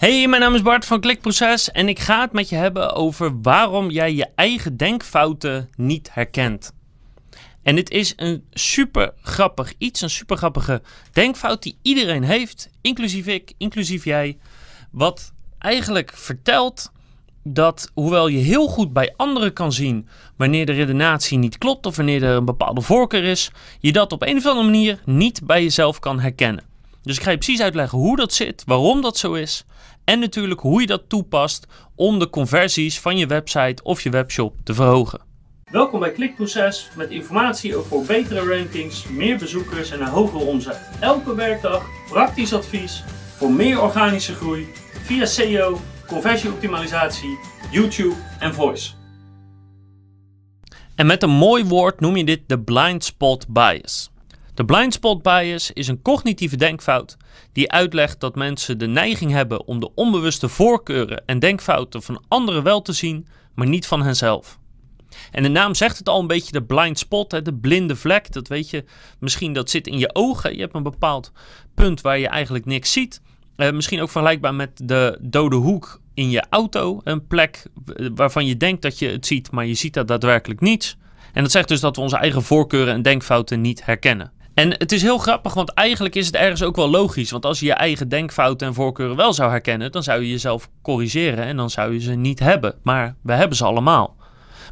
Hey, mijn naam is Bart van Klikproces en ik ga het met je hebben over waarom jij je eigen denkfouten niet herkent. En dit is een super grappig iets, een super grappige denkfout die iedereen heeft, inclusief ik, inclusief jij. Wat eigenlijk vertelt dat hoewel je heel goed bij anderen kan zien wanneer de redenatie niet klopt of wanneer er een bepaalde voorkeur is, je dat op een of andere manier niet bij jezelf kan herkennen. Dus ik ga je precies uitleggen hoe dat zit, waarom dat zo is en natuurlijk hoe je dat toepast om de conversies van je website of je webshop te verhogen. Welkom bij Klikproces met informatie over betere rankings, meer bezoekers en een hogere omzet. Elke werkdag praktisch advies voor meer organische groei via SEO, conversieoptimalisatie, YouTube en voice. En met een mooi woord noem je dit de blind spot bias. De blind spot bias is een cognitieve denkfout die uitlegt dat mensen de neiging hebben om de onbewuste voorkeuren en denkfouten van anderen wel te zien, maar niet van henzelf. En de naam zegt het al een beetje, de blind spot, de blinde vlek. Dat weet je, misschien dat zit in je ogen. Je hebt een bepaald punt waar je eigenlijk niks ziet. Eh, misschien ook vergelijkbaar met de dode hoek in je auto. Een plek waarvan je denkt dat je het ziet, maar je ziet dat daadwerkelijk niets. En dat zegt dus dat we onze eigen voorkeuren en denkfouten niet herkennen. En het is heel grappig, want eigenlijk is het ergens ook wel logisch. Want als je je eigen denkfouten en voorkeuren wel zou herkennen, dan zou je jezelf corrigeren en dan zou je ze niet hebben. Maar we hebben ze allemaal.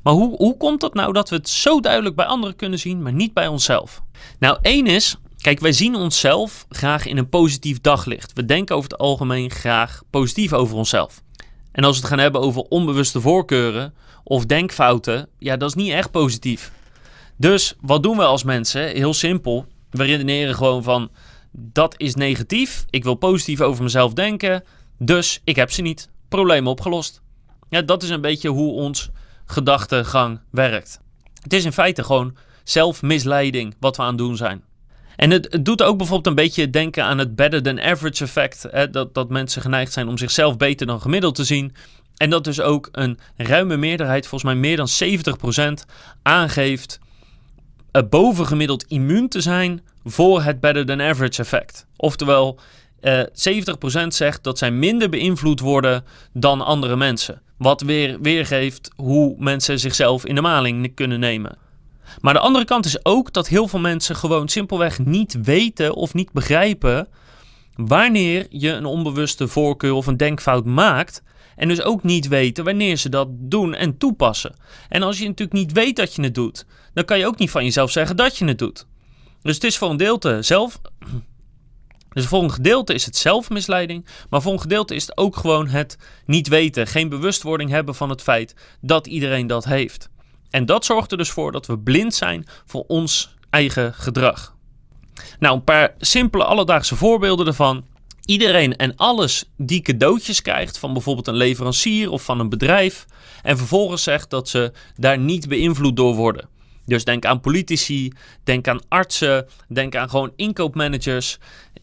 Maar hoe, hoe komt het nou dat we het zo duidelijk bij anderen kunnen zien, maar niet bij onszelf? Nou, één is, kijk, wij zien onszelf graag in een positief daglicht. We denken over het algemeen graag positief over onszelf. En als we het gaan hebben over onbewuste voorkeuren of denkfouten, ja, dat is niet echt positief. Dus wat doen we als mensen? Heel simpel. We redeneren gewoon van dat is negatief. Ik wil positief over mezelf denken. Dus ik heb ze niet. Probleem opgelost. Ja, dat is een beetje hoe ons gedachtegang werkt. Het is in feite gewoon zelfmisleiding wat we aan het doen zijn. En het, het, doet ook bijvoorbeeld een beetje denken aan het better than average effect. Hè? Dat, dat mensen geneigd zijn om zichzelf beter dan gemiddeld te zien. En dat dus ook een ruime meerderheid, volgens mij meer dan 70%, aangeeft bovengemiddeld immuun te zijn voor het better than average effect. Oftewel, uh, eh, 70% zegt dat zij minder beïnvloed worden dan andere mensen. Wat weer weergeeft hoe mensen zichzelf in de maling kunnen nemen. Maar de andere kant is ook dat heel veel mensen gewoon simpelweg niet weten of niet begrijpen wanneer je een onbewuste voorkeur of een denkfout maakt. En dus ook niet weten wanneer ze dat doen en toepassen. En als je natuurlijk niet weet dat je het doet, dan kan je ook niet van jezelf zeggen dat je het doet. Dus het is voor een deelte zelf. Dus voor een gedeelte is het zelfmisleiding, maar voor een gedeelte is het ook gewoon het niet weten, geen bewustwording hebben van het feit dat iedereen dat heeft. En dat zorgt er dus voor dat we blind zijn voor ons eigen gedrag. Nou, een paar simpele alledaagse voorbeelden ervan. Iedereen en alles die cadeautjes krijgt van bijvoorbeeld een leverancier of van een bedrijf en vervolgens zegt dat ze daar niet beïnvloed door worden. Dus denk aan politici, denk aan artsen, denk aan gewoon inkoopmanagers.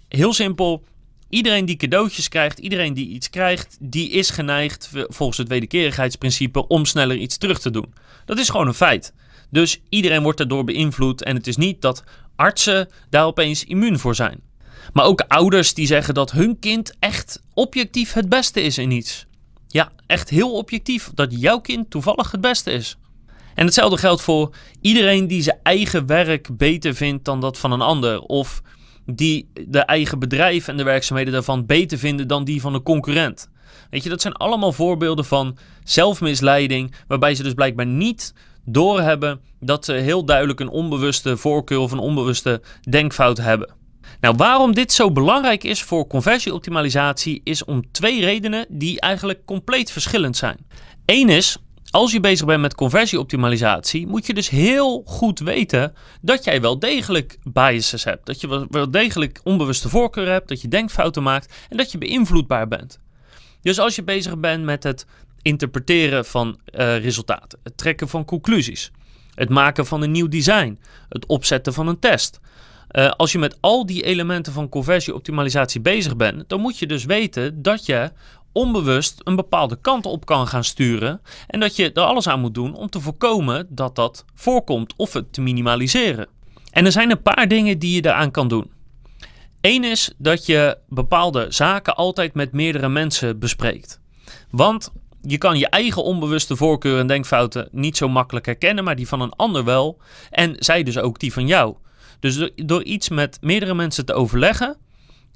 Heel simpel, iedereen die cadeautjes krijgt, iedereen die iets krijgt, die is geneigd volgens het wederkerigheidsprincipe om sneller iets terug te doen. Dat is gewoon een feit. Dus iedereen wordt daardoor beïnvloed en het is niet dat artsen daar opeens immuun voor zijn. Maar ook ouders die zeggen dat hun kind echt objectief het beste is in iets. Ja, echt heel objectief dat jouw kind toevallig het beste is. En hetzelfde geldt voor iedereen die zijn eigen werk beter vindt dan dat van een ander. Of die de eigen bedrijf en de werkzaamheden daarvan beter vinden dan die van een concurrent. Weet je, dat zijn allemaal voorbeelden van zelfmisleiding, waarbij ze dus blijkbaar niet doorhebben dat ze heel duidelijk een onbewuste voorkeur of een onbewuste denkfout hebben. Nou, waarom dit zo belangrijk is voor conversieoptimalisatie is om twee redenen die eigenlijk compleet verschillend zijn. Eén is als je bezig bent met conversieoptimalisatie, moet je dus heel goed weten dat jij wel degelijk biases hebt. Dat je wel degelijk onbewuste voorkeur hebt, dat je denkfouten maakt en dat je beïnvloedbaar bent. Dus als je bezig bent met het interpreteren van uh, resultaten, het trekken van conclusies, het maken van een nieuw design, het opzetten van een test. Uh, als je met al die elementen van conversieoptimalisatie bezig bent, dan moet je dus weten dat je onbewust een bepaalde kant op kan gaan sturen. En dat je er alles aan moet doen om te voorkomen dat dat voorkomt of het te minimaliseren. En er zijn een paar dingen die je daaraan kan doen. Eén is dat je bepaalde zaken altijd met meerdere mensen bespreekt. Want je kan je eigen onbewuste voorkeuren en denkfouten niet zo makkelijk herkennen, maar die van een ander wel. En zij dus ook die van jou. Dus door iets met meerdere mensen te overleggen,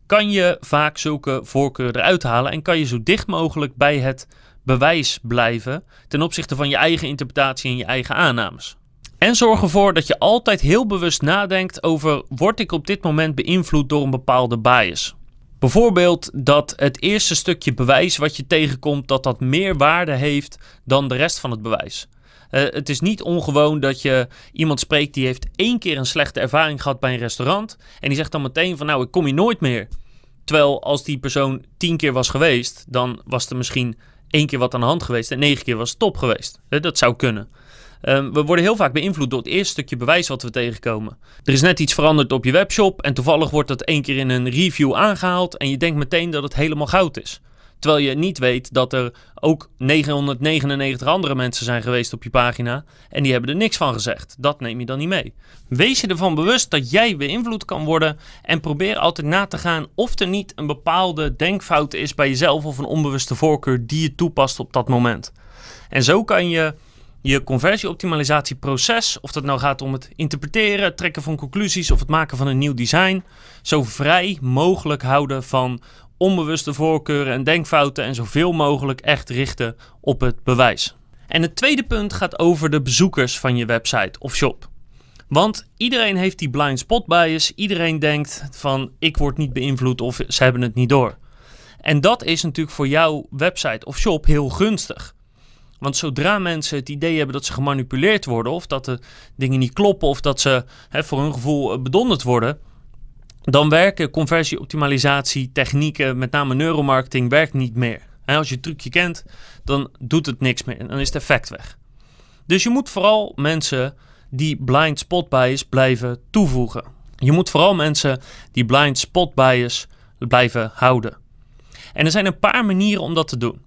kan je vaak zulke voorkeuren eruit halen en kan je zo dicht mogelijk bij het bewijs blijven ten opzichte van je eigen interpretatie en je eigen aannames. En zorg ervoor dat je altijd heel bewust nadenkt over: word ik op dit moment beïnvloed door een bepaalde bias? Bijvoorbeeld dat het eerste stukje bewijs wat je tegenkomt, dat dat meer waarde heeft dan de rest van het bewijs. Uh, het is niet ongewoon dat je iemand spreekt die heeft één keer een slechte ervaring gehad bij een restaurant. En die zegt dan meteen van nou, ik kom hier nooit meer. Terwijl als die persoon tien keer was geweest, dan was er misschien één keer wat aan de hand geweest en negen keer was het top geweest. Uh, dat zou kunnen. Um, we worden heel vaak beïnvloed door het eerste stukje bewijs wat we tegenkomen. Er is net iets veranderd op je webshop en toevallig wordt dat één keer in een review aangehaald en je denkt meteen dat het helemaal goud is. Terwijl je niet weet dat er ook 999 andere mensen zijn geweest op je pagina en die hebben er niks van gezegd. Dat neem je dan niet mee. Wees je ervan bewust dat jij beïnvloed kan worden en probeer altijd na te gaan of er niet een bepaalde denkfout is bij jezelf of een onbewuste voorkeur die je toepast op dat moment. En zo kan je je conversieoptimalisatieproces, of dat nou gaat om het interpreteren, het trekken van conclusies of het maken van een nieuw design, zo vrij mogelijk houden van onbewuste voorkeuren en denkfouten en zoveel mogelijk echt richten op het bewijs. En het tweede punt gaat over de bezoekers van je website of shop. Want iedereen heeft die blind spot bias. Iedereen denkt van ik word niet beïnvloed of ze hebben het niet door. En dat is natuurlijk voor jouw website of shop heel gunstig. Want zodra mensen het idee hebben dat ze gemanipuleerd worden, of dat de dingen niet kloppen, of dat ze hè, voor hun gevoel eh, bedonderd worden, dan werken conversieoptimalisatie technieken, met name neuromarketing, werkt niet meer. als je het trucje kent, dan doet het niks meer en dan is het effect weg. Dus je moet vooral mensen die blind spot bias blijven toevoegen. Je moet vooral mensen die blind spot bias blijven houden. En er zijn een paar manieren om dat te doen.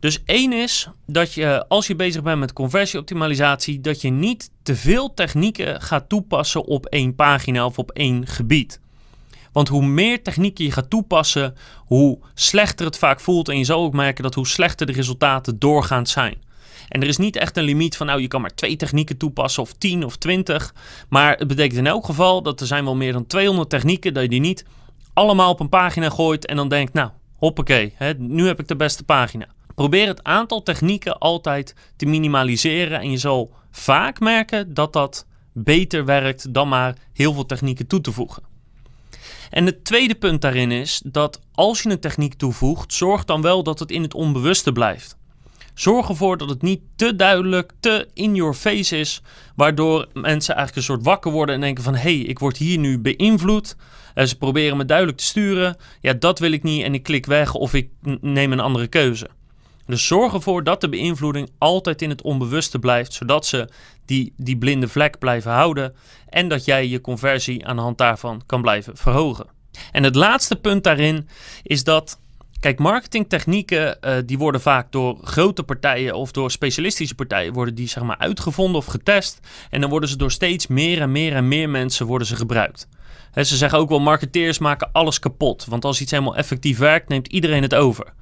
Dus één is dat je, als je bezig bent met conversieoptimalisatie, dat je niet te veel technieken gaat toepassen op één pagina of op één gebied. Want hoe meer technieken je gaat toepassen, hoe slechter het vaak voelt. En je zal ook merken dat hoe slechter de resultaten doorgaand zijn. En er is niet echt een limiet van, nou, je kan maar twee technieken toepassen, of tien of twintig. Maar het betekent in elk geval dat er zijn wel meer dan 200 technieken, dat je die niet allemaal op een pagina gooit en dan denkt, nou, hoppakee, hè, nu heb ik de beste pagina. Probeer het aantal technieken altijd te minimaliseren en je zal vaak merken dat dat beter werkt dan maar heel veel technieken toe te voegen. En het tweede punt daarin is dat als je een techniek toevoegt, zorg dan wel dat het in het onbewuste blijft. Zorg ervoor dat het niet te duidelijk, te in your face is, waardoor mensen eigenlijk een soort wakker worden en denken van hé, hey, ik word hier nu beïnvloed. En ze proberen me duidelijk te sturen. Ja, dat wil ik niet en ik klik weg of ik neem een andere keuze. Dus zorg ervoor dat de beïnvloeding altijd in het onbewuste blijft, zodat ze die, die blinde vlek blijven houden en dat jij je conversie aan de hand daarvan kan blijven verhogen. En het laatste punt daarin is dat Kijk, marketingtechnieken uh, die worden vaak door grote partijen of door specialistische partijen worden die zeg maar uitgevonden of getest. En dan worden ze door steeds meer en meer en meer mensen worden ze gebruikt. Ze zeggen ook wel marketeers maken alles kapot. Want als iets helemaal effectief werkt, neemt iedereen het over.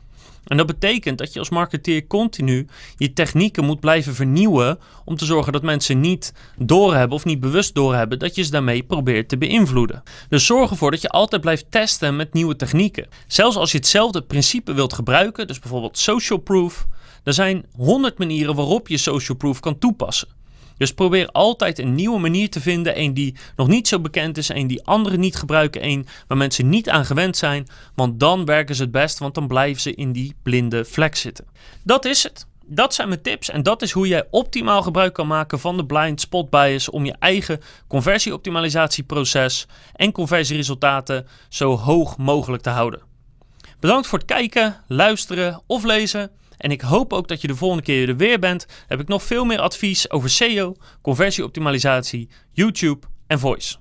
En dat betekent dat je als marketeer continu je technieken moet blijven vernieuwen om te zorgen dat mensen niet doorhebben of niet bewust doorhebben dat je ze daarmee probeert te beïnvloeden. Dus zorg ervoor dat je altijd blijft testen met nieuwe technieken. Zelfs als je hetzelfde principe wilt gebruiken, dus bijvoorbeeld social proof, er zijn honderd manieren waarop je social proof kan toepassen. Dus probeer altijd een nieuwe manier te vinden. Een die nog niet zo bekend is. Een die anderen niet gebruiken. Een waar mensen niet aan gewend zijn. Want dan werken ze het best. Want dan blijven ze in die blinde vlek zitten. Dat is het. Dat zijn mijn tips en dat is hoe jij optimaal gebruik kan maken van de blind spot bias om je eigen conversieoptimalisatieproces en conversieresultaten zo hoog mogelijk te houden. Bedankt voor het kijken, luisteren of lezen. En ik hoop ook dat je de volgende keer er weer bent. Heb ik nog veel meer advies over SEO, conversieoptimalisatie, YouTube en voice.